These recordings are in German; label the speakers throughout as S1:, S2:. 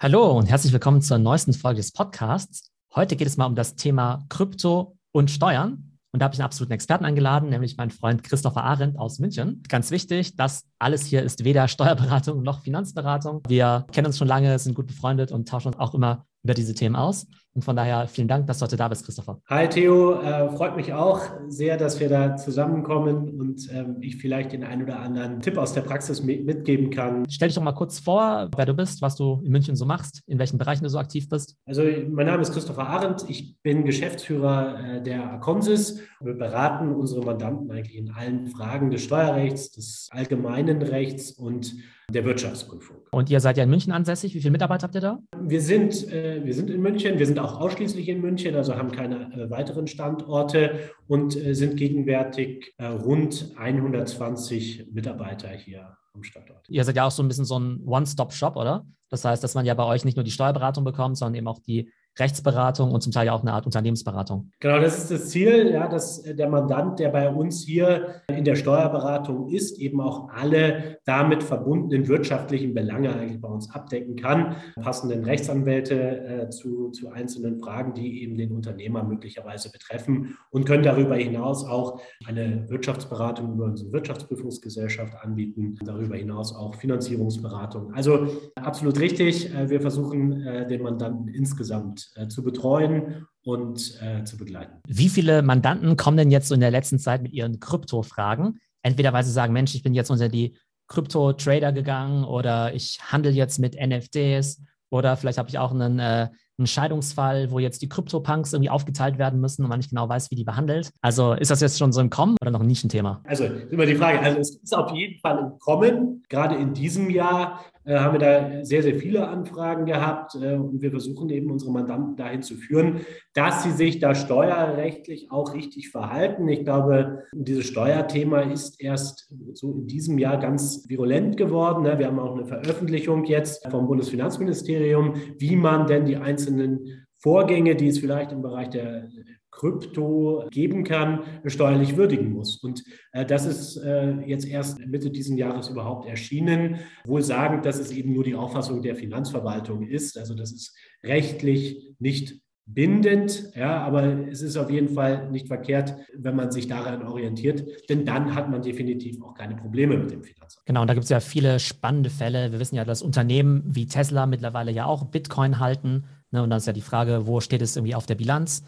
S1: Hallo und herzlich willkommen zur neuesten Folge des Podcasts. Heute geht es mal um das Thema Krypto und Steuern. Und da habe ich einen absoluten Experten eingeladen, nämlich meinen Freund Christopher Arendt aus München. Ganz wichtig, das alles hier ist weder Steuerberatung noch Finanzberatung. Wir kennen uns schon lange, sind gut befreundet und tauschen uns auch immer über diese Themen aus. Und von daher vielen Dank, dass du heute da bist, Christopher.
S2: Hi Theo, äh, freut mich auch sehr, dass wir da zusammenkommen und ähm, ich vielleicht den einen oder anderen Tipp aus der Praxis mitgeben kann.
S1: Stell dich doch mal kurz vor, wer du bist, was du in München so machst, in welchen Bereichen du so aktiv bist.
S2: Also mein Name ist Christopher Arendt, ich bin Geschäftsführer äh, der Aconsis. Wir beraten unsere Mandanten eigentlich in allen Fragen des Steuerrechts, des allgemeinen Rechts und der Wirtschaftsprüfung.
S1: Und ihr seid ja in München ansässig. Wie viele Mitarbeiter habt ihr da?
S2: Wir sind, äh, wir sind in München. Wir sind auch ausschließlich in München, also haben keine äh, weiteren Standorte und äh, sind gegenwärtig äh, rund 120 Mitarbeiter hier am Standort.
S1: Ihr seid ja auch so ein bisschen so ein One-Stop-Shop, oder? Das heißt, dass man ja bei euch nicht nur die Steuerberatung bekommt, sondern eben auch die Rechtsberatung und zum Teil ja auch eine Art Unternehmensberatung.
S2: Genau, das ist das Ziel, ja, dass der Mandant, der bei uns hier in der Steuerberatung ist, eben auch alle damit verbundenen wirtschaftlichen Belange eigentlich bei uns abdecken kann, passenden Rechtsanwälte äh, zu, zu einzelnen Fragen, die eben den Unternehmer möglicherweise betreffen und können darüber hinaus auch eine Wirtschaftsberatung über unsere Wirtschaftsprüfungsgesellschaft anbieten, darüber hinaus auch Finanzierungsberatung. Also absolut richtig, äh, wir versuchen äh, den Mandanten insgesamt äh, zu betreuen und äh, zu begleiten.
S1: Wie viele Mandanten kommen denn jetzt so in der letzten Zeit mit ihren Krypto-Fragen? Entweder weil sie sagen, Mensch, ich bin jetzt unter die Krypto-Trader gegangen oder ich handle jetzt mit NFTs oder vielleicht habe ich auch einen, äh, einen Scheidungsfall, wo jetzt die Krypto-Punks irgendwie aufgeteilt werden müssen und man nicht genau weiß, wie die behandelt. Also ist das jetzt schon so im Kommen oder noch ein Nischenthema?
S2: Also immer die Frage. Also es ist auf jeden Fall im Kommen. Gerade in diesem Jahr haben wir da sehr, sehr viele Anfragen gehabt äh, und wir versuchen eben unsere Mandanten dahin zu führen, dass sie sich da steuerrechtlich auch richtig verhalten. Ich glaube, dieses Steuerthema ist erst so in diesem Jahr ganz virulent geworden. Ne? Wir haben auch eine Veröffentlichung jetzt vom Bundesfinanzministerium, wie man denn die einzelnen Vorgänge, die es vielleicht im Bereich der Krypto geben kann, steuerlich würdigen muss. Und äh, das ist äh, jetzt erst Mitte dieses Jahres überhaupt erschienen, wohl sagend, dass es eben nur die Auffassung der Finanzverwaltung ist. Also das ist rechtlich nicht bindend, ja, aber es ist auf jeden Fall nicht verkehrt, wenn man sich daran orientiert, denn dann hat man definitiv auch keine Probleme mit dem Finanzamt.
S1: Genau, und da gibt es ja viele spannende Fälle. Wir wissen ja, dass Unternehmen wie Tesla mittlerweile ja auch Bitcoin halten. Ne, und dann ist ja die Frage, wo steht es irgendwie auf der Bilanz?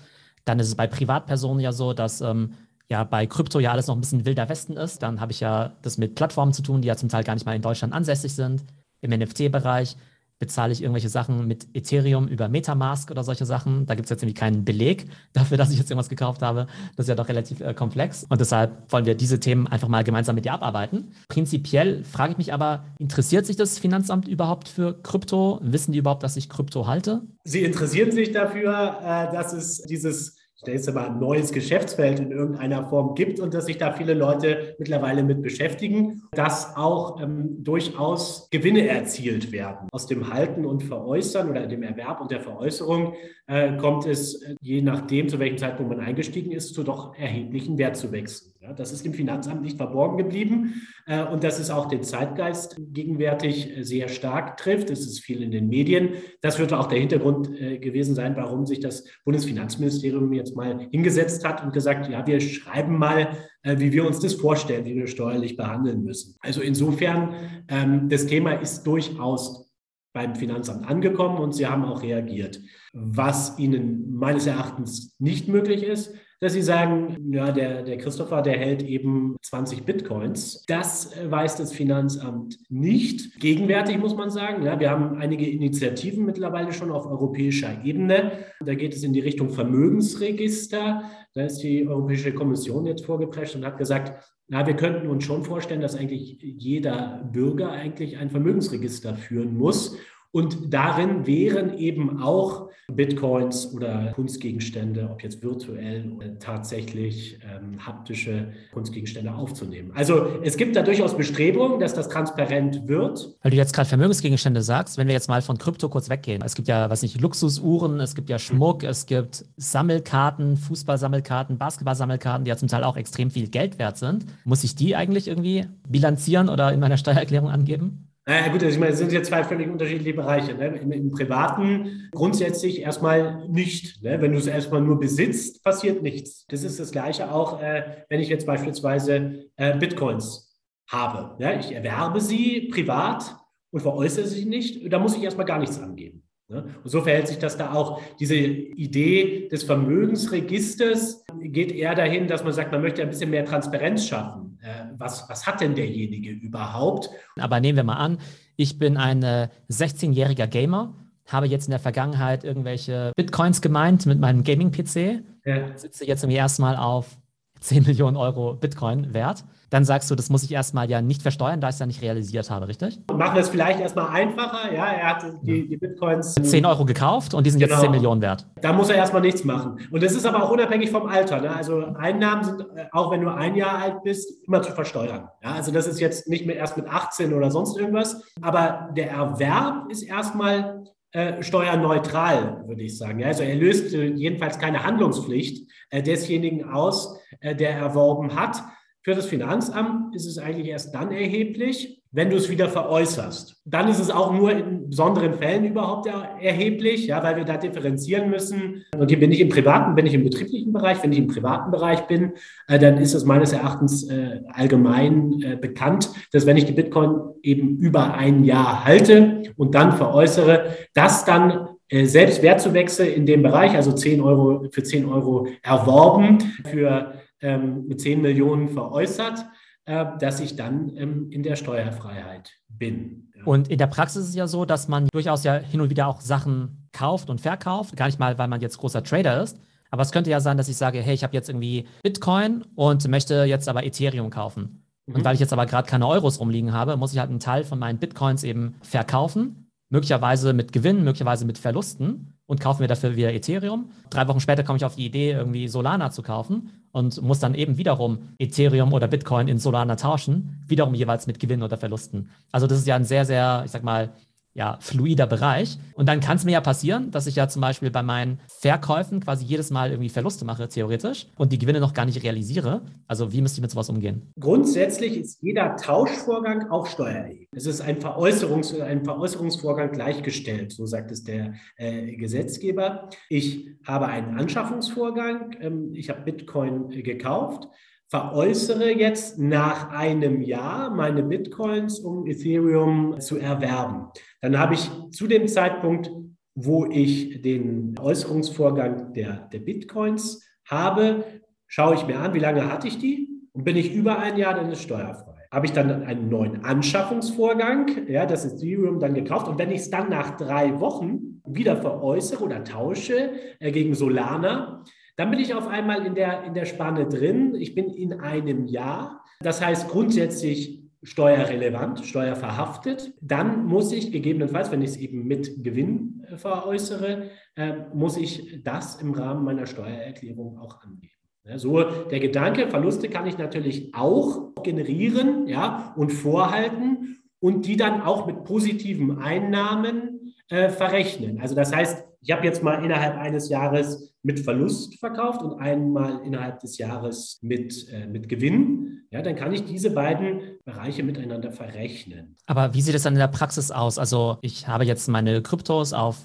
S1: Dann ist es bei Privatpersonen ja so, dass ähm, ja bei Krypto ja alles noch ein bisschen wilder Westen ist. Dann habe ich ja das mit Plattformen zu tun, die ja zum Teil gar nicht mal in Deutschland ansässig sind. Im NFT-Bereich bezahle ich irgendwelche Sachen mit Ethereum über Metamask oder solche Sachen. Da gibt es jetzt irgendwie keinen Beleg dafür, dass ich jetzt irgendwas gekauft habe. Das ist ja doch relativ äh, komplex. Und deshalb wollen wir diese Themen einfach mal gemeinsam mit dir abarbeiten. Prinzipiell frage ich mich aber, interessiert sich das Finanzamt überhaupt für Krypto? Wissen die überhaupt, dass ich Krypto halte?
S2: Sie interessieren sich dafür, äh, dass es dieses nenne es mal ein neues Geschäftsfeld in irgendeiner Form gibt und dass sich da viele Leute mittlerweile mit beschäftigen, dass auch ähm, durchaus Gewinne erzielt werden. Aus dem Halten und Veräußern oder dem Erwerb und der Veräußerung äh, kommt es, äh, je nachdem, zu welchem Zeitpunkt man eingestiegen ist, zu doch erheblichen Wertzuwächsen. Ja, das ist dem Finanzamt nicht verborgen geblieben äh, und dass es auch den Zeitgeist gegenwärtig äh, sehr stark trifft. Es ist viel in den Medien. Das wird auch der Hintergrund äh, gewesen sein, warum sich das Bundesfinanzministerium jetzt mal hingesetzt hat und gesagt, ja, wir schreiben mal, äh, wie wir uns das vorstellen, wie wir steuerlich behandeln müssen. Also insofern, ähm, das Thema ist durchaus beim Finanzamt angekommen und sie haben auch reagiert. Was ihnen meines Erachtens nicht möglich ist, dass sie sagen, ja, der, der Christopher, der hält eben 20 Bitcoins. Das weiß das Finanzamt nicht. Gegenwärtig muss man sagen, ja, wir haben einige Initiativen mittlerweile schon auf europäischer Ebene. Da geht es in die Richtung Vermögensregister. Da ist die Europäische Kommission jetzt vorgeprescht und hat gesagt, na, wir könnten uns schon vorstellen, dass eigentlich jeder Bürger eigentlich ein Vermögensregister führen muss. Und darin wären eben auch Bitcoins oder Kunstgegenstände, ob jetzt virtuell oder tatsächlich ähm, haptische Kunstgegenstände aufzunehmen. Also es gibt da durchaus Bestrebungen, dass das transparent wird.
S1: Weil du jetzt gerade Vermögensgegenstände sagst, wenn wir jetzt mal von Krypto kurz weggehen. Es gibt ja, was nicht, Luxusuhren, es gibt ja Schmuck, es gibt Sammelkarten, Fußballsammelkarten, Basketballsammelkarten, die ja zum Teil auch extrem viel Geld wert sind. Muss ich die eigentlich irgendwie bilanzieren oder in meiner Steuererklärung angeben?
S2: Naja, gut, also ich meine, es sind jetzt zwei völlig unterschiedliche Bereiche. Ne? Im, Im, Privaten grundsätzlich erstmal nicht. Ne? Wenn du es erstmal nur besitzt, passiert nichts. Das ist das Gleiche auch, äh, wenn ich jetzt beispielsweise äh, Bitcoins habe. Ja? Ich erwerbe sie privat und veräußere sie nicht. Da muss ich erstmal gar nichts angeben. Ne? Und so verhält sich das da auch. Diese Idee des Vermögensregisters geht eher dahin, dass man sagt, man möchte ein bisschen mehr Transparenz schaffen. Äh, was, was hat denn derjenige überhaupt?
S1: Aber nehmen wir mal an, ich bin ein 16-jähriger Gamer, habe jetzt in der Vergangenheit irgendwelche Bitcoins gemeint mit meinem Gaming-PC, ja. sitze jetzt irgendwie erstmal auf 10 Millionen Euro Bitcoin wert dann sagst du, das muss ich erstmal ja nicht versteuern, da ich es ja nicht realisiert habe, richtig?
S2: Machen wir es vielleicht erstmal einfacher. Ja, er hat die, die Bitcoins.
S1: 10 Euro gekauft und die sind genau. jetzt 10 Millionen wert.
S2: Da muss er erstmal nichts machen. Und das ist aber auch unabhängig vom Alter. Ne? Also Einnahmen sind, äh, auch wenn du ein Jahr alt bist, immer zu versteuern. Ja, also das ist jetzt nicht mehr erst mit 18 oder sonst irgendwas. Aber der Erwerb ist erstmal äh, steuerneutral, würde ich sagen. Ja, also er löst äh, jedenfalls keine Handlungspflicht äh, desjenigen aus, äh, der erworben hat. Für das Finanzamt ist es eigentlich erst dann erheblich, wenn du es wieder veräußerst. Dann ist es auch nur in besonderen Fällen überhaupt erheblich, ja, weil wir da differenzieren müssen. Und hier bin ich im privaten, bin ich im betrieblichen Bereich. Wenn ich im privaten Bereich bin, äh, dann ist es meines Erachtens äh, allgemein äh, bekannt, dass wenn ich die Bitcoin eben über ein Jahr halte und dann veräußere, dass dann äh, selbst Wertzuwächse in dem Bereich, also 10 Euro für 10 Euro erworben, für ähm, mit 10 Millionen veräußert, äh, dass ich dann ähm, in der Steuerfreiheit bin.
S1: Ja. Und in der Praxis ist es ja so, dass man durchaus ja hin und wieder auch Sachen kauft und verkauft, gar nicht mal, weil man jetzt großer Trader ist. Aber es könnte ja sein, dass ich sage, hey, ich habe jetzt irgendwie Bitcoin und möchte jetzt aber Ethereum kaufen. Mhm. Und weil ich jetzt aber gerade keine Euros rumliegen habe, muss ich halt einen Teil von meinen Bitcoins eben verkaufen möglicherweise mit Gewinn, möglicherweise mit Verlusten und kaufe mir dafür wieder Ethereum. Drei Wochen später komme ich auf die Idee, irgendwie Solana zu kaufen und muss dann eben wiederum Ethereum oder Bitcoin in Solana tauschen, wiederum jeweils mit Gewinn oder Verlusten. Also das ist ja ein sehr, sehr, ich sag mal, ja, fluider Bereich. Und dann kann es mir ja passieren, dass ich ja zum Beispiel bei meinen Verkäufen quasi jedes Mal irgendwie Verluste mache, theoretisch, und die Gewinne noch gar nicht realisiere. Also wie müsste ich mit sowas umgehen?
S2: Grundsätzlich ist jeder Tauschvorgang auch steuererheblich. Es ist ein, Veräußerungs-, ein Veräußerungsvorgang gleichgestellt, so sagt es der äh, Gesetzgeber. Ich habe einen Anschaffungsvorgang, ähm, ich habe Bitcoin äh, gekauft veräußere jetzt nach einem Jahr meine Bitcoins, um Ethereum zu erwerben. Dann habe ich zu dem Zeitpunkt, wo ich den Äußerungsvorgang der, der Bitcoins habe, schaue ich mir an, wie lange hatte ich die und bin ich über ein Jahr, dann ist steuerfrei. Habe ich dann einen neuen Anschaffungsvorgang, ja, das Ethereum dann gekauft und wenn ich es dann nach drei Wochen wieder veräußere oder tausche äh, gegen Solana, dann bin ich auf einmal in der, in der Spanne drin. Ich bin in einem Jahr. Das heißt grundsätzlich steuerrelevant, steuerverhaftet. Dann muss ich gegebenenfalls, wenn ich es eben mit Gewinn äh, veräußere, äh, muss ich das im Rahmen meiner Steuererklärung auch angeben. So der Gedanke, Verluste kann ich natürlich auch generieren ja, und vorhalten und die dann auch mit positiven Einnahmen äh, verrechnen. Also das heißt, ich habe jetzt mal innerhalb eines Jahres mit Verlust verkauft und einmal innerhalb des Jahres mit, äh, mit Gewinn, ja, dann kann ich diese beiden Bereiche miteinander verrechnen.
S1: Aber wie sieht es dann in der Praxis aus? Also ich habe jetzt meine Kryptos auf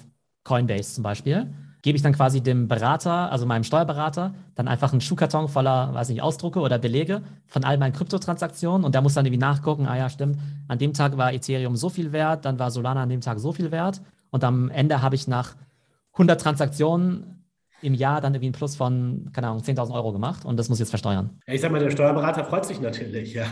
S1: Coinbase zum Beispiel. Gebe ich dann quasi dem Berater, also meinem Steuerberater, dann einfach einen Schuhkarton voller, weiß nicht, Ausdrucke oder Belege von all meinen Kryptotransaktionen und der muss dann irgendwie nachgucken, ah ja, stimmt, an dem Tag war Ethereum so viel wert, dann war Solana an dem Tag so viel wert und am Ende habe ich nach 100 Transaktionen im Jahr dann irgendwie ein Plus von, keine Ahnung, 10.000 Euro gemacht und das muss jetzt versteuern.
S2: Ich sag mal, der Steuerberater freut sich natürlich, ja,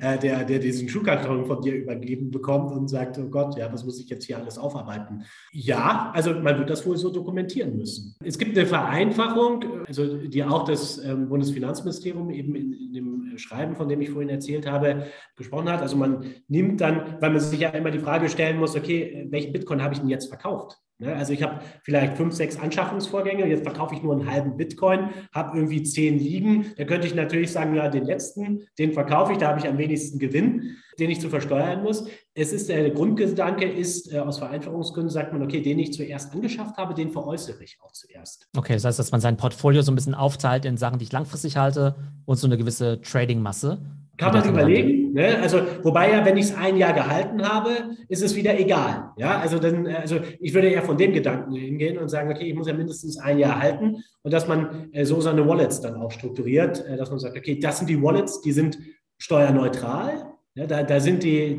S2: äh, der, der diesen Schuhkarton von dir übergeben bekommt und sagt, oh Gott, ja, was muss ich jetzt hier alles aufarbeiten? Ja, also man wird das wohl so dokumentieren müssen. Es gibt eine Vereinfachung, also die auch das ähm, Bundesfinanzministerium eben in, in dem Schreiben, von dem ich vorhin erzählt habe, gesprochen hat. Also man nimmt dann, weil man sich ja immer die Frage stellen muss, okay, welchen Bitcoin habe ich denn jetzt verkauft? Ne, also ich habe vielleicht fünf, sechs Anschaffungsvorgänge, jetzt verkaufe ich nur einen halben Bitcoin, habe irgendwie zehn liegen. Da könnte ich natürlich sagen, ja, den letzten, den verkaufe ich, da habe ich am wenigsten Gewinn, den ich zu versteuern muss. Es ist der Grundgedanke ist, äh, aus Vereinfachungsgründen sagt man, okay, den ich zuerst angeschafft habe, den veräußere ich auch zuerst.
S1: Okay, das heißt, dass man sein Portfolio so ein bisschen aufteilt in Sachen, die ich langfristig halte und so eine gewisse Trading-Masse
S2: Kann man überlegen. Ne? Also, wobei ja, wenn ich es ein Jahr gehalten habe, ist es wieder egal. Ja, also dann, also ich würde eher von dem Gedanken hingehen und sagen, okay, ich muss ja mindestens ein Jahr halten und dass man äh, so seine Wallets dann auch strukturiert, äh, dass man sagt, okay, das sind die Wallets, die sind steuerneutral. Ja, da, da, sind die,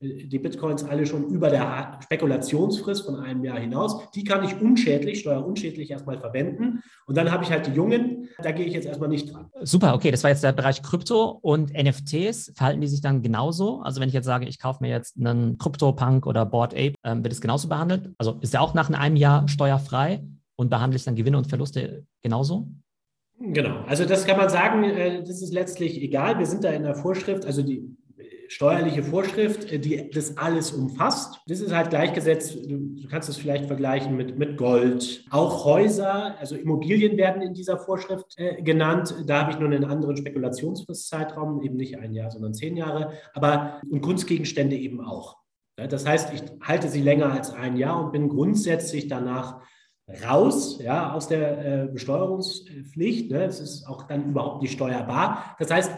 S2: die, die Bitcoins alle schon über der Spekulationsfrist von einem Jahr hinaus. Die kann ich unschädlich, steuerunschädlich erstmal verwenden. Und dann habe ich halt die Jungen, da gehe ich jetzt erstmal nicht dran.
S1: Super, okay, das war jetzt der Bereich Krypto und NFTs. Verhalten die sich dann genauso? Also wenn ich jetzt sage, ich kaufe mir jetzt einen Crypto-Punk oder Board Ape, ähm, wird es genauso behandelt? Also ist der auch nach einem Jahr steuerfrei und behandle ich dann Gewinne und Verluste genauso?
S2: Genau, also das kann man sagen, äh, das ist letztlich egal. Wir sind da in der Vorschrift, also die steuerliche Vorschrift, äh, die das alles umfasst. Das ist halt gleichgesetzt, du kannst es vielleicht vergleichen mit, mit Gold. Auch Häuser, also Immobilien werden in dieser Vorschrift äh, genannt. Da habe ich nur einen anderen Spekulationsfristzeitraum, eben nicht ein Jahr, sondern zehn Jahre. Aber und Kunstgegenstände eben auch. Das heißt, ich halte sie länger als ein Jahr und bin grundsätzlich danach raus ja, aus der äh, Besteuerungspflicht. Ne? Es ist auch dann überhaupt nicht steuerbar. Das heißt,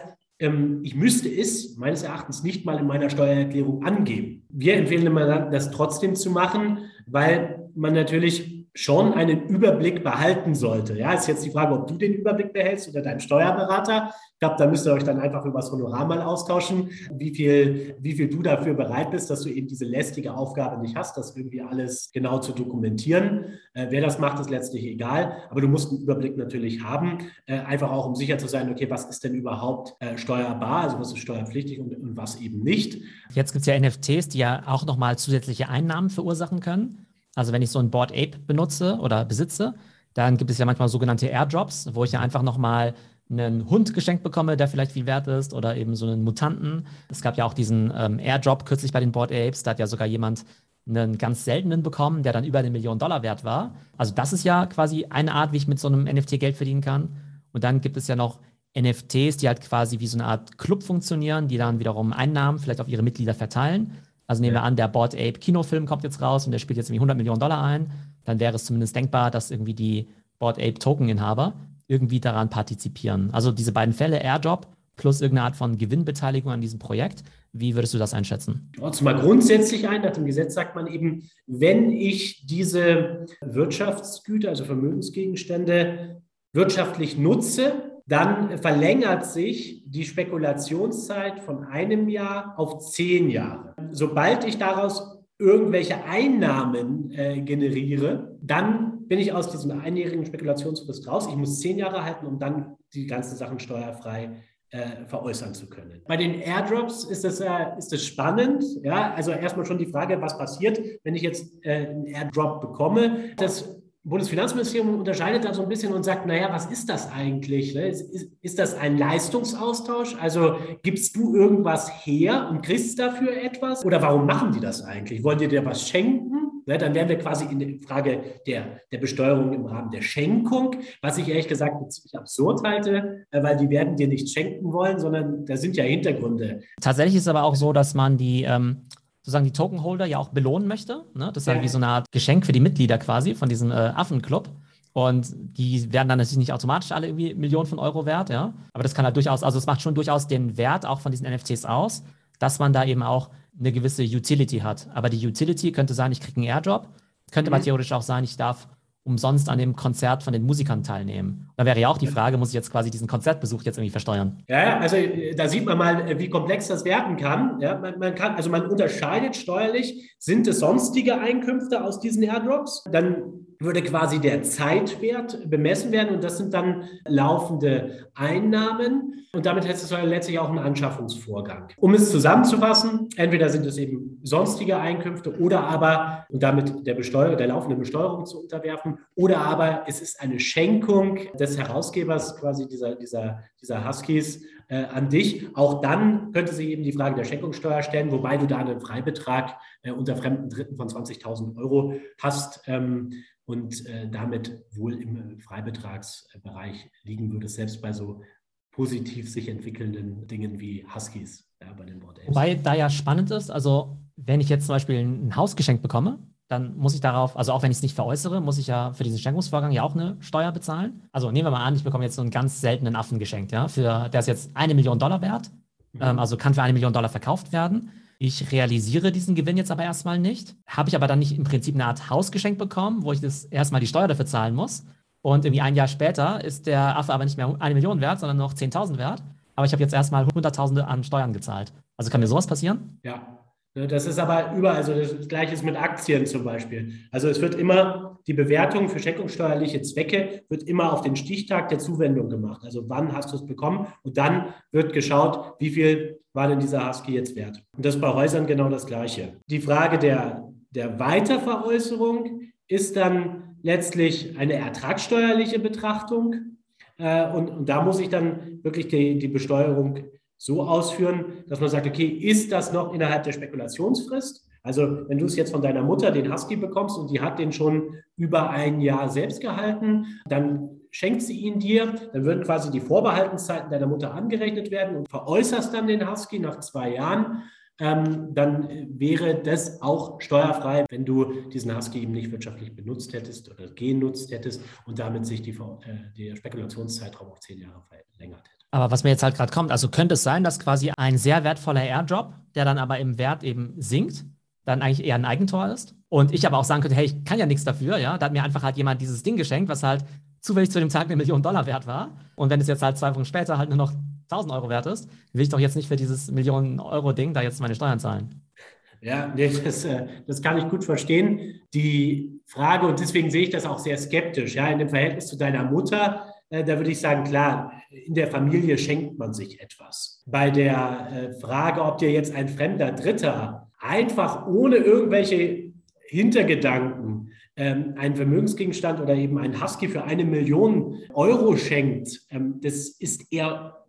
S2: ich müsste es meines Erachtens nicht mal in meiner Steuererklärung angeben. Wir empfehlen immer, das trotzdem zu machen, weil man natürlich schon einen Überblick behalten sollte. Ja, ist jetzt die Frage, ob du den Überblick behältst oder dein Steuerberater. Ich glaube, da müsst ihr euch dann einfach über das Honorar mal austauschen, wie viel, wie viel du dafür bereit bist, dass du eben diese lästige Aufgabe nicht hast, das irgendwie alles genau zu dokumentieren. Äh, wer das macht, ist letztlich egal, aber du musst einen Überblick natürlich haben, äh, einfach auch um sicher zu sein, okay, was ist denn überhaupt äh, steuerbar, also was ist steuerpflichtig und, und was eben nicht.
S1: Jetzt gibt es ja NFTs, die ja auch nochmal zusätzliche Einnahmen verursachen können. Also wenn ich so ein Board Ape benutze oder besitze, dann gibt es ja manchmal sogenannte Airdrops, wo ich ja einfach nochmal einen Hund geschenkt bekomme, der vielleicht viel wert ist, oder eben so einen Mutanten. Es gab ja auch diesen ähm, Airdrop kürzlich bei den Board Apes, da hat ja sogar jemand einen ganz seltenen bekommen, der dann über eine Million Dollar wert war. Also das ist ja quasi eine Art, wie ich mit so einem NFT Geld verdienen kann. Und dann gibt es ja noch NFTs, die halt quasi wie so eine Art Club funktionieren, die dann wiederum Einnahmen vielleicht auf ihre Mitglieder verteilen. Also nehmen wir an, der Board Ape Kinofilm kommt jetzt raus und der spielt jetzt irgendwie 100 Millionen Dollar ein. Dann wäre es zumindest denkbar, dass irgendwie die Board Ape Token-Inhaber irgendwie daran partizipieren. Also diese beiden Fälle, Airdrop plus irgendeine Art von Gewinnbeteiligung an diesem Projekt. Wie würdest du das einschätzen?
S2: Also mal grundsätzlich ein, nach dem Gesetz sagt man eben, wenn ich diese Wirtschaftsgüter, also Vermögensgegenstände wirtschaftlich nutze, dann verlängert sich die Spekulationszeit von einem Jahr auf zehn Jahre. Sobald ich daraus irgendwelche Einnahmen äh, generiere, dann bin ich aus diesem einjährigen Spekulationsfrist raus. Ich muss zehn Jahre halten, um dann die ganzen Sachen steuerfrei äh, veräußern zu können. Bei den Airdrops ist das, äh, ist das spannend. Ja? Also erstmal schon die Frage, was passiert, wenn ich jetzt äh, einen Airdrop bekomme. Das Bundesfinanzministerium unterscheidet da so ein bisschen und sagt, naja, was ist das eigentlich? Ne? Ist, ist, ist, das ein Leistungsaustausch? Also gibst du irgendwas her und kriegst dafür etwas? Oder warum machen die das eigentlich? Wollen die dir was schenken? Ne? Dann wären wir quasi in der Frage der, der Besteuerung im Rahmen der Schenkung, was ich ehrlich gesagt ziemlich absurd halte, äh, weil die werden dir nichts schenken wollen, sondern da sind ja Hintergründe.
S1: Tatsächlich ist aber auch so, dass man die ähm sozusagen die Tokenholder ja auch belohnen möchte. Ne? Das ist ja. halt wie so eine Art Geschenk für die Mitglieder quasi von diesem äh, Affenclub. Und die werden dann natürlich nicht automatisch alle irgendwie Millionen von Euro wert, ja. Aber das kann halt durchaus, also es macht schon durchaus den Wert auch von diesen NFTs aus, dass man da eben auch eine gewisse Utility hat. Aber die Utility könnte sein, ich kriege einen Airdrop. Könnte mhm. aber theoretisch auch sein, ich darf umsonst an dem Konzert von den Musikern teilnehmen. Da wäre ja auch die Frage, muss ich jetzt quasi diesen Konzertbesuch jetzt irgendwie versteuern?
S2: Ja, also äh, da sieht man mal, äh, wie komplex das werden kann. Ja, man, man kann, also man unterscheidet steuerlich, sind es sonstige Einkünfte aus diesen Airdrops? Dann würde quasi der Zeitwert bemessen werden und das sind dann laufende Einnahmen und damit hätte es letztlich auch einen Anschaffungsvorgang. Um es zusammenzufassen, entweder sind es eben sonstige Einkünfte oder aber, und damit der, Besteuer der laufenden Besteuerung zu unterwerfen, oder aber es ist eine Schenkung des Herausgebers quasi dieser, dieser, dieser Huskies äh, an dich. Auch dann könnte sich eben die Frage der Schenkungssteuer stellen, wobei du da einen Freibetrag äh, unter fremden Dritten von 20.000 Euro hast. Ähm, und äh, damit wohl im Freibetragsbereich liegen würde, selbst bei so positiv sich entwickelnden Dingen wie Huskies
S1: ja, bei den Board. Wobei da ja spannend ist, also wenn ich jetzt zum Beispiel ein Haus geschenkt bekomme, dann muss ich darauf, also auch wenn ich es nicht veräußere, muss ich ja für diesen Schenkungsvorgang ja auch eine Steuer bezahlen. Also nehmen wir mal an, ich bekomme jetzt so einen ganz seltenen Affen geschenkt, ja, für, der ist jetzt eine Million Dollar wert mhm. ähm, also kann für eine Million Dollar verkauft werden. Ich realisiere diesen Gewinn jetzt aber erstmal nicht. Habe ich aber dann nicht im Prinzip eine Art Haus geschenkt bekommen, wo ich das erstmal die Steuer dafür zahlen muss. Und irgendwie ein Jahr später ist der Affe aber nicht mehr eine Million wert, sondern noch 10.000 wert. Aber ich habe jetzt erstmal Hunderttausende an Steuern gezahlt. Also kann mir sowas passieren?
S2: Ja, das ist aber überall, also das Gleiche ist mit Aktien zum Beispiel. Also es wird immer, die Bewertung für schenkungssteuerliche Zwecke wird immer auf den Stichtag der Zuwendung gemacht. Also wann hast du es bekommen? Und dann wird geschaut, wie viel war denn dieser Husky jetzt wert? Und das ist bei Häusern genau das Gleiche. Die Frage der, der Weiterveräußerung ist dann letztlich eine ertragssteuerliche Betrachtung. Äh, und, und da muss ich dann wirklich die, die Besteuerung so ausführen, dass man sagt, okay, ist das noch innerhalb der Spekulationsfrist? Also wenn du es jetzt von deiner Mutter, den Husky, bekommst und die hat den schon über ein Jahr selbst gehalten, dann schenkt sie ihn dir, dann würden quasi die Vorbehaltenszeiten deiner Mutter angerechnet werden und veräußerst dann den Husky nach zwei Jahren. Ähm, dann wäre das auch steuerfrei, wenn du diesen Husky eben nicht wirtschaftlich benutzt hättest oder genutzt hättest und damit sich die, äh, der Spekulationszeitraum auf zehn Jahre verlängert hätte.
S1: Aber was mir jetzt halt gerade kommt, also könnte es sein, dass quasi ein sehr wertvoller Airdrop, der dann aber im Wert eben sinkt, dann eigentlich eher ein Eigentor ist. Und ich aber auch sagen könnte, hey, ich kann ja nichts dafür, ja. Da hat mir einfach halt jemand dieses Ding geschenkt, was halt zufällig zu dem Tag eine Million Dollar wert war. Und wenn es jetzt halt zwei Wochen später halt nur noch 1000 Euro wert ist, will ich doch jetzt nicht für dieses Millionen Euro Ding da jetzt meine Steuern zahlen.
S2: Ja, das, äh, das kann ich gut verstehen. Die Frage, und deswegen sehe ich das auch sehr skeptisch, ja, in dem Verhältnis zu deiner Mutter da würde ich sagen, klar, in der Familie schenkt man sich etwas. Bei der äh, Frage, ob dir jetzt ein fremder Dritter einfach ohne irgendwelche Hintergedanken ähm, einen Vermögensgegenstand oder eben einen Husky für eine Million Euro schenkt, ähm, das ist eher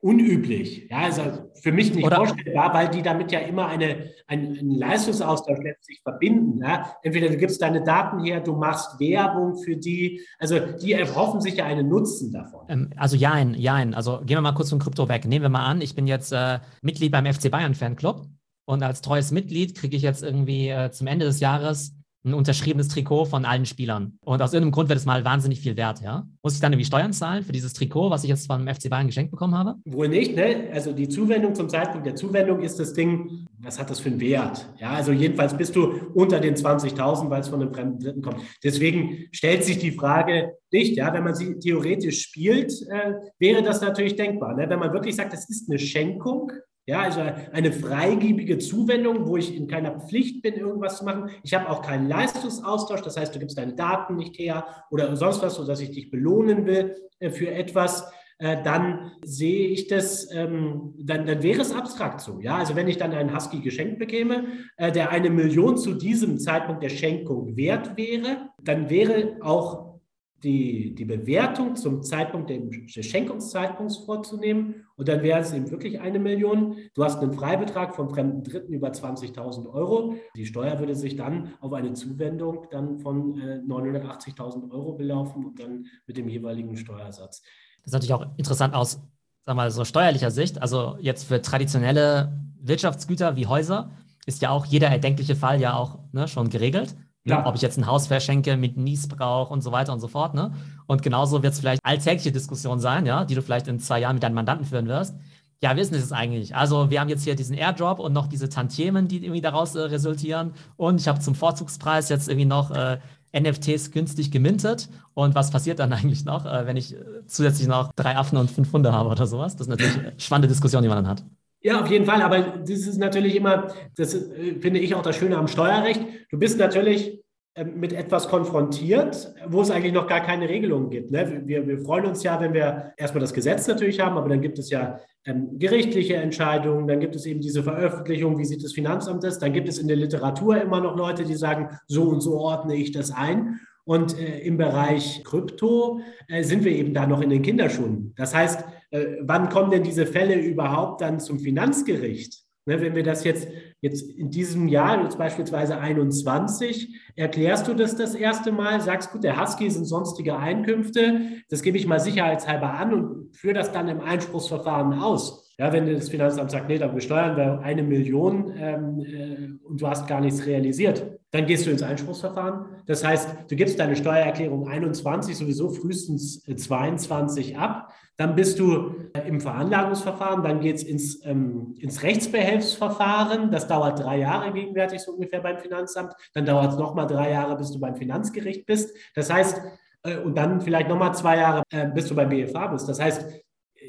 S2: unüblich. Ja, also für mich nicht Oder vorstellbar, weil die damit ja immer eine, einen, einen Leistungsaustausch letztlich verbinden. Ja? Entweder du gibst deine Daten her, du machst Werbung für die. Also die erhoffen sich ja einen Nutzen davon.
S1: Ähm, also jein, jein. Also gehen wir mal kurz zum Krypto weg. Nehmen wir mal an, ich bin jetzt äh, Mitglied beim FC Bayern Fanclub und als treues Mitglied kriege ich jetzt irgendwie äh, zum Ende des Jahres ein unterschriebenes Trikot von allen Spielern. Und aus irgendeinem Grund wird es mal wahnsinnig viel wert, ja? Muss ich dann irgendwie Steuern zahlen für dieses Trikot, was ich jetzt vom FC Bayern geschenkt bekommen habe?
S2: Wohl nicht, ne? Also die Zuwendung zum Zeitpunkt der Zuwendung ist das Ding, was hat das für einen Wert? Ja, also jedenfalls bist du unter den 20.000, weil es von einem fremden Dritten kommt. Deswegen stellt sich die Frage nicht, ja? Wenn man sie theoretisch spielt, äh, wäre das natürlich denkbar. Ne? Wenn man wirklich sagt, das ist eine Schenkung, ja, also eine freigebige Zuwendung, wo ich in keiner Pflicht bin, irgendwas zu machen. Ich habe auch keinen Leistungsaustausch, das heißt, du gibst deine Daten nicht her oder sonst was, sodass ich dich belohnen will äh, für etwas. Äh, dann sehe ich das, ähm, dann, dann wäre es abstrakt so. Ja, also wenn ich dann einen Husky geschenkt bekäme, äh, der eine Million zu diesem Zeitpunkt der Schenkung wert wäre, dann wäre auch die, die Bewertung zum Zeitpunkt des Schenkungszeitpunkts vorzunehmen. Und dann wäre es eben wirklich eine Million. Du hast einen Freibetrag von fremden Dritten über 20.000 Euro. Die Steuer würde sich dann auf eine Zuwendung dann von äh, 980.000 Euro belaufen und dann mit dem jeweiligen Steuersatz.
S1: Das ist natürlich auch interessant aus, wir mal, so steuerlicher Sicht. Also jetzt für traditionelle Wirtschaftsgüter wie Häuser ist ja auch jeder erdenkliche Fall ja auch ne, schon geregelt. Ja. Ob ich jetzt ein Haus verschenke mit Niesbrauch und so weiter und so fort. Ne? Und genauso wird es vielleicht alltägliche Diskussion sein, ja, die du vielleicht in zwei Jahren mit deinen Mandanten führen wirst. Ja, wissen ist es eigentlich. Also wir haben jetzt hier diesen Airdrop und noch diese Tantiemen, die irgendwie daraus äh, resultieren. Und ich habe zum Vorzugspreis jetzt irgendwie noch äh, NFTs günstig gemintet. Und was passiert dann eigentlich noch, äh, wenn ich äh, zusätzlich noch drei Affen und fünf Hunde habe oder sowas? Das ist natürlich eine spannende Diskussion, die man dann hat.
S2: Ja, auf jeden Fall. Aber das ist natürlich immer, das äh, finde ich auch das Schöne am Steuerrecht. Du bist natürlich ähm, mit etwas konfrontiert, wo es eigentlich noch gar keine Regelungen gibt. Ne? Wir, wir, freuen uns ja, wenn wir erstmal das Gesetz natürlich haben, aber dann gibt es ja ähm, gerichtliche Entscheidungen, dann gibt es eben diese Veröffentlichung, wie sieht das Finanzamt das, dann gibt es in der Literatur immer noch Leute, die sagen, so und so ordne ich das ein. Und äh, im Bereich Krypto äh, sind wir eben da noch in den Kinderschuhen. Das heißt, äh, wann kommen denn diese Fälle überhaupt dann zum Finanzgericht? Ne, wenn wir das jetzt, jetzt in diesem Jahr, jetzt beispielsweise 21, erklärst du das das erste Mal, sagst, gut, der Husky sind sonstige Einkünfte, das gebe ich mal sicherheitshalber an und führe das dann im Einspruchsverfahren aus. Ja, wenn das Finanzamt sagt, nee, dann besteuern wir eine Million ähm, äh, und du hast gar nichts realisiert, dann gehst du ins Einspruchsverfahren. Das heißt, du gibst deine Steuererklärung 21 sowieso frühestens 22 ab. Dann bist du im Veranlagungsverfahren, dann geht es ins, ähm, ins Rechtsbehelfsverfahren. Das dauert drei Jahre gegenwärtig so ungefähr beim Finanzamt. Dann dauert es nochmal drei Jahre, bis du beim Finanzgericht bist. Das heißt, äh, und dann vielleicht nochmal zwei Jahre, äh, bis du beim BFH bist. Das heißt,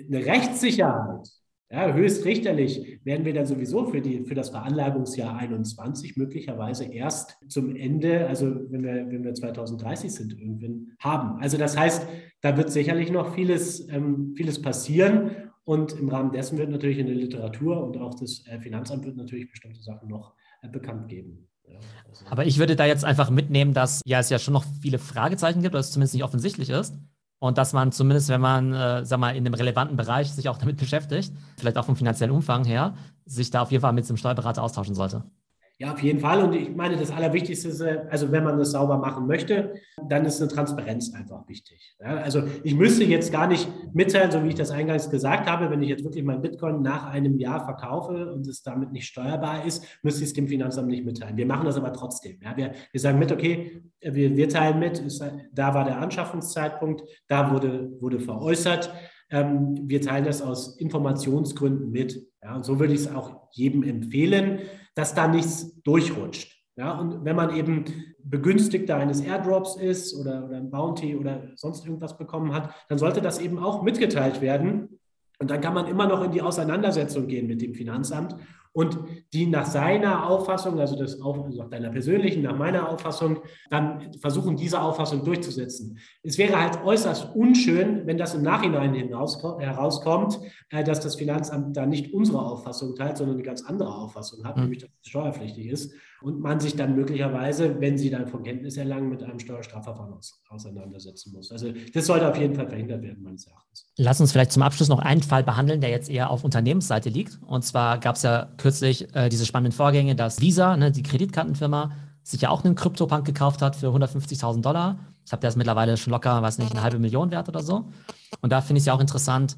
S2: eine Rechtssicherheit ja, höchstrichterlich werden wir dann sowieso für, die, für das Veranlagungsjahr 21 möglicherweise erst zum Ende, also wenn wir, wenn wir 2030 sind, irgendwann haben. Also das heißt, da wird sicherlich noch vieles, ähm, vieles passieren. Und im Rahmen dessen wird natürlich in der Literatur und auch das äh, Finanzamt wird natürlich bestimmte Sachen noch äh, bekannt geben.
S1: Also Aber ich würde da jetzt einfach mitnehmen, dass ja es ja schon noch viele Fragezeichen gibt, oder es zumindest nicht offensichtlich ist und dass man zumindest, wenn man, äh, sag mal, in einem relevanten Bereich sich auch damit beschäftigt, vielleicht auch vom finanziellen Umfang her, sich da auf jeden Fall mit dem Steuerberater austauschen sollte.
S2: Ja, auf jeden Fall. Und ich meine, das Allerwichtigste ist, äh, also wenn man das sauber machen möchte, dann ist eine Transparenz einfach wichtig. Ja, also ich müsste jetzt gar nicht mitteilen, so wie ich das eingangs gesagt habe, wenn ich jetzt wirklich mein Bitcoin nach einem Jahr verkaufe und es damit nicht steuerbar ist, müsste ich es dem Finanzamt nicht mitteilen. Wir machen das aber trotzdem. Ja, wir, wir sagen mit, okay, wir, wir teilen mit, ist, da war der Anschaffungszeitpunkt, da wurde, wurde veräußert. Ähm, wir teilen das aus Informationsgründen mit. Ja, und so würde ich es auch jedem empfehlen dass da nichts durchrutscht. Ja, und wenn man eben Begünstigter eines Airdrops ist oder, oder ein Bounty oder sonst irgendwas bekommen hat, dann sollte das eben auch mitgeteilt werden. Und dann kann man immer noch in die Auseinandersetzung gehen mit dem Finanzamt und die nach seiner Auffassung, also das auch nach deiner persönlichen, nach meiner Auffassung, dann versuchen, diese Auffassung durchzusetzen. Es wäre halt äußerst unschön, wenn das im Nachhinein herauskommt, äh, dass das Finanzamt da nicht unsere Auffassung teilt, sondern eine ganz andere Auffassung hat, mhm. nämlich dass es steuerpflichtig ist und man sich dann möglicherweise, wenn sie dann von Kenntnis erlangen, mit einem Steuerstrafverfahren auseinandersetzen muss. Also das sollte auf jeden Fall verhindert werden, meines Erachtens.
S1: Lass uns vielleicht zum Abschluss noch einen Fall behandeln, der jetzt eher auf Unternehmensseite liegt. Und zwar gab es ja kürzlich äh, diese spannenden Vorgänge, dass Visa, ne, die Kreditkartenfirma, sich ja auch einen Krypto-Punk gekauft hat für 150.000 Dollar. Ich habe das mittlerweile schon locker, weiß nicht, eine halbe Million wert oder so. Und da finde ich es ja auch interessant,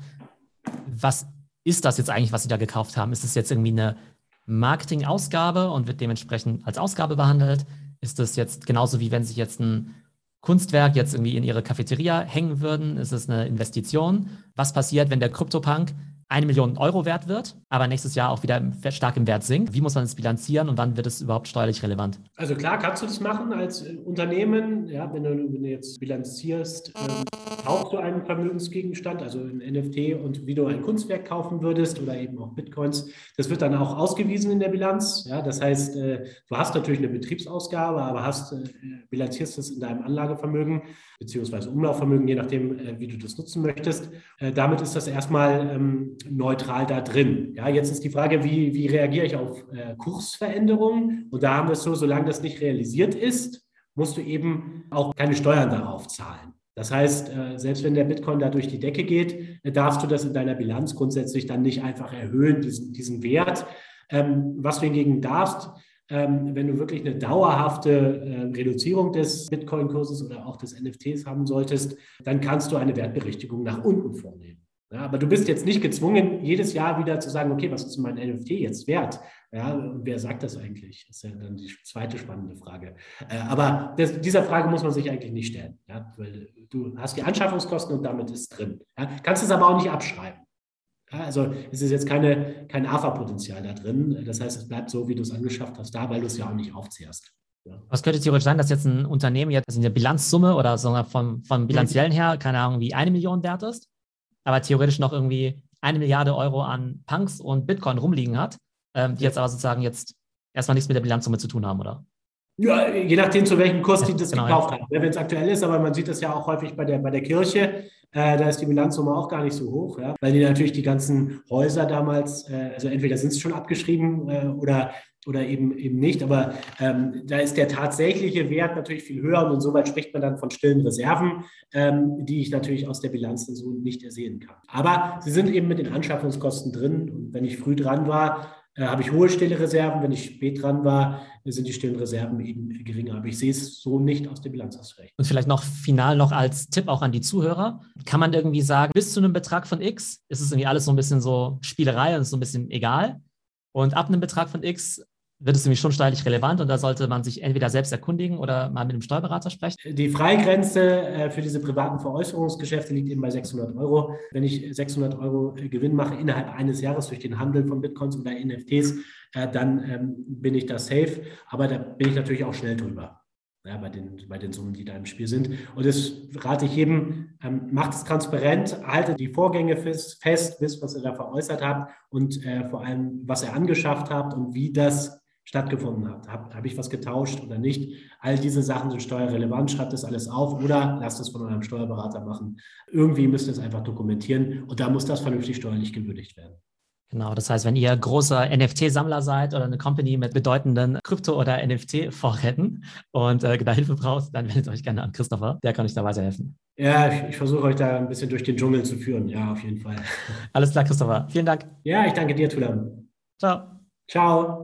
S1: was ist das jetzt eigentlich, was sie da gekauft haben? Ist es jetzt irgendwie eine Marketingausgabe und wird dementsprechend als Ausgabe behandelt? Ist das jetzt genauso wie wenn Sie jetzt ein Kunstwerk jetzt irgendwie in Ihre Cafeteria hängen würden? Ist es eine Investition? Was passiert, wenn der CryptoPunk eine Million Euro wert wird, aber nächstes Jahr auch wieder stark im Wert sinkt. Wie muss man es bilanzieren und wann wird es überhaupt steuerlich relevant?
S2: Also klar kannst du das machen als äh, Unternehmen. Ja, wenn, du, wenn du jetzt bilanzierst, ähm, kaufst du einen Vermögensgegenstand, also ein NFT und wie du ein Kunstwerk kaufen würdest oder eben auch Bitcoins. Das wird dann auch ausgewiesen in der Bilanz. Ja, das heißt, äh, du hast natürlich eine Betriebsausgabe, aber hast, äh, bilanzierst es in deinem Anlagevermögen beziehungsweise Umlaufvermögen, je nachdem, äh, wie du das nutzen möchtest. Äh, damit ist das erstmal ähm, neutral da drin. Ja, jetzt ist die Frage, wie, wie reagiere ich auf äh, Kursveränderungen? Und da haben wir es so, solange das nicht realisiert ist, musst du eben auch keine Steuern darauf zahlen. Das heißt, selbst wenn der Bitcoin da durch die Decke geht, darfst du das in deiner Bilanz grundsätzlich dann nicht einfach erhöhen, diesen, diesen Wert. Ähm, was du hingegen darfst, ähm, wenn du wirklich eine dauerhafte äh, Reduzierung des Bitcoin-Kurses oder auch des NFTs haben solltest, dann kannst du eine Wertberichtigung nach unten vornehmen. Ja, aber du bist jetzt nicht gezwungen, jedes Jahr wieder zu sagen, okay, was ist mein NFT jetzt wert? Ja, und wer sagt das eigentlich? Das ist ja dann die zweite spannende Frage. Äh, aber das, dieser Frage muss man sich eigentlich nicht stellen, ja, weil du hast die Anschaffungskosten und damit ist drin. Ja, kannst es aber auch nicht abschreiben. Also es ist jetzt keine, kein AFA-Potenzial da drin. Das heißt, es bleibt so, wie du es angeschafft hast, da, weil du es ja auch nicht aufzehrst.
S1: Ja. Was könnte theoretisch sein, dass jetzt ein Unternehmen jetzt in der Bilanzsumme oder sondern vom, vom bilanziellen her, keine Ahnung, wie eine Million wert ist, aber theoretisch noch irgendwie eine Milliarde Euro an Punks und Bitcoin rumliegen hat, ähm, die jetzt aber sozusagen jetzt erstmal nichts mit der Bilanzsumme zu tun haben, oder?
S2: Ja, je nachdem, zu welchem Kurs die das genau, gekauft ja. haben. Wenn es aktuell ist, aber man sieht das ja auch häufig bei der, bei der Kirche, äh, da ist die Bilanzsumme auch gar nicht so hoch, ja, weil die natürlich die ganzen Häuser damals, äh, also entweder sind sie schon abgeschrieben äh, oder, oder eben, eben nicht, aber ähm, da ist der tatsächliche Wert natürlich viel höher und insoweit spricht man dann von stillen Reserven, ähm, die ich natürlich aus der Bilanz so nicht ersehen kann. Aber sie sind eben mit den Anschaffungskosten drin und wenn ich früh dran war, äh, habe ich hohe stille Reserven. Wenn ich spät dran war, sind die stillen Reserven eben geringer. Aber ich sehe es so nicht aus der Bilanz, recht.
S1: Und vielleicht noch final noch als Tipp auch an die Zuhörer. Kann man irgendwie sagen, bis zu einem Betrag von X ist es irgendwie alles so ein bisschen so Spielerei und ist so ein bisschen egal. Und ab einem Betrag von X wird es nämlich schon steuerlich relevant und da sollte man sich entweder selbst erkundigen oder mal mit einem Steuerberater sprechen.
S2: Die Freigrenze äh, für diese privaten Veräußerungsgeschäfte liegt eben bei 600 Euro. Wenn ich 600 Euro Gewinn mache innerhalb eines Jahres durch den Handel von Bitcoins oder NFTs, äh, dann ähm, bin ich da safe. Aber da bin ich natürlich auch schnell drüber. Ja, bei, den, bei den Summen, die da im Spiel sind. Und das rate ich jedem, ähm, macht es transparent, haltet die Vorgänge fest, fest wisst, was ihr da veräußert habt und äh, vor allem, was ihr angeschafft habt und wie das stattgefunden hat. Habe hab ich was getauscht oder nicht? All diese Sachen sind steuerrelevant. Schreibt das alles auf oder lasst es von eurem Steuerberater machen. Irgendwie müsst ihr es einfach dokumentieren und da muss das vernünftig steuerlich gewürdigt werden.
S1: Genau, das heißt, wenn ihr großer NFT-Sammler seid oder eine Company mit bedeutenden Krypto- oder NFT-Vorräten und äh, da Hilfe braucht, dann wendet euch gerne an Christopher, der kann euch da weiterhelfen.
S2: Ja, ich, ich versuche euch da ein bisschen durch den Dschungel zu führen, ja, auf jeden Fall.
S1: Alles klar, Christopher. Vielen Dank.
S2: Ja, ich danke dir, Tulam.
S1: Ciao.
S2: Ciao.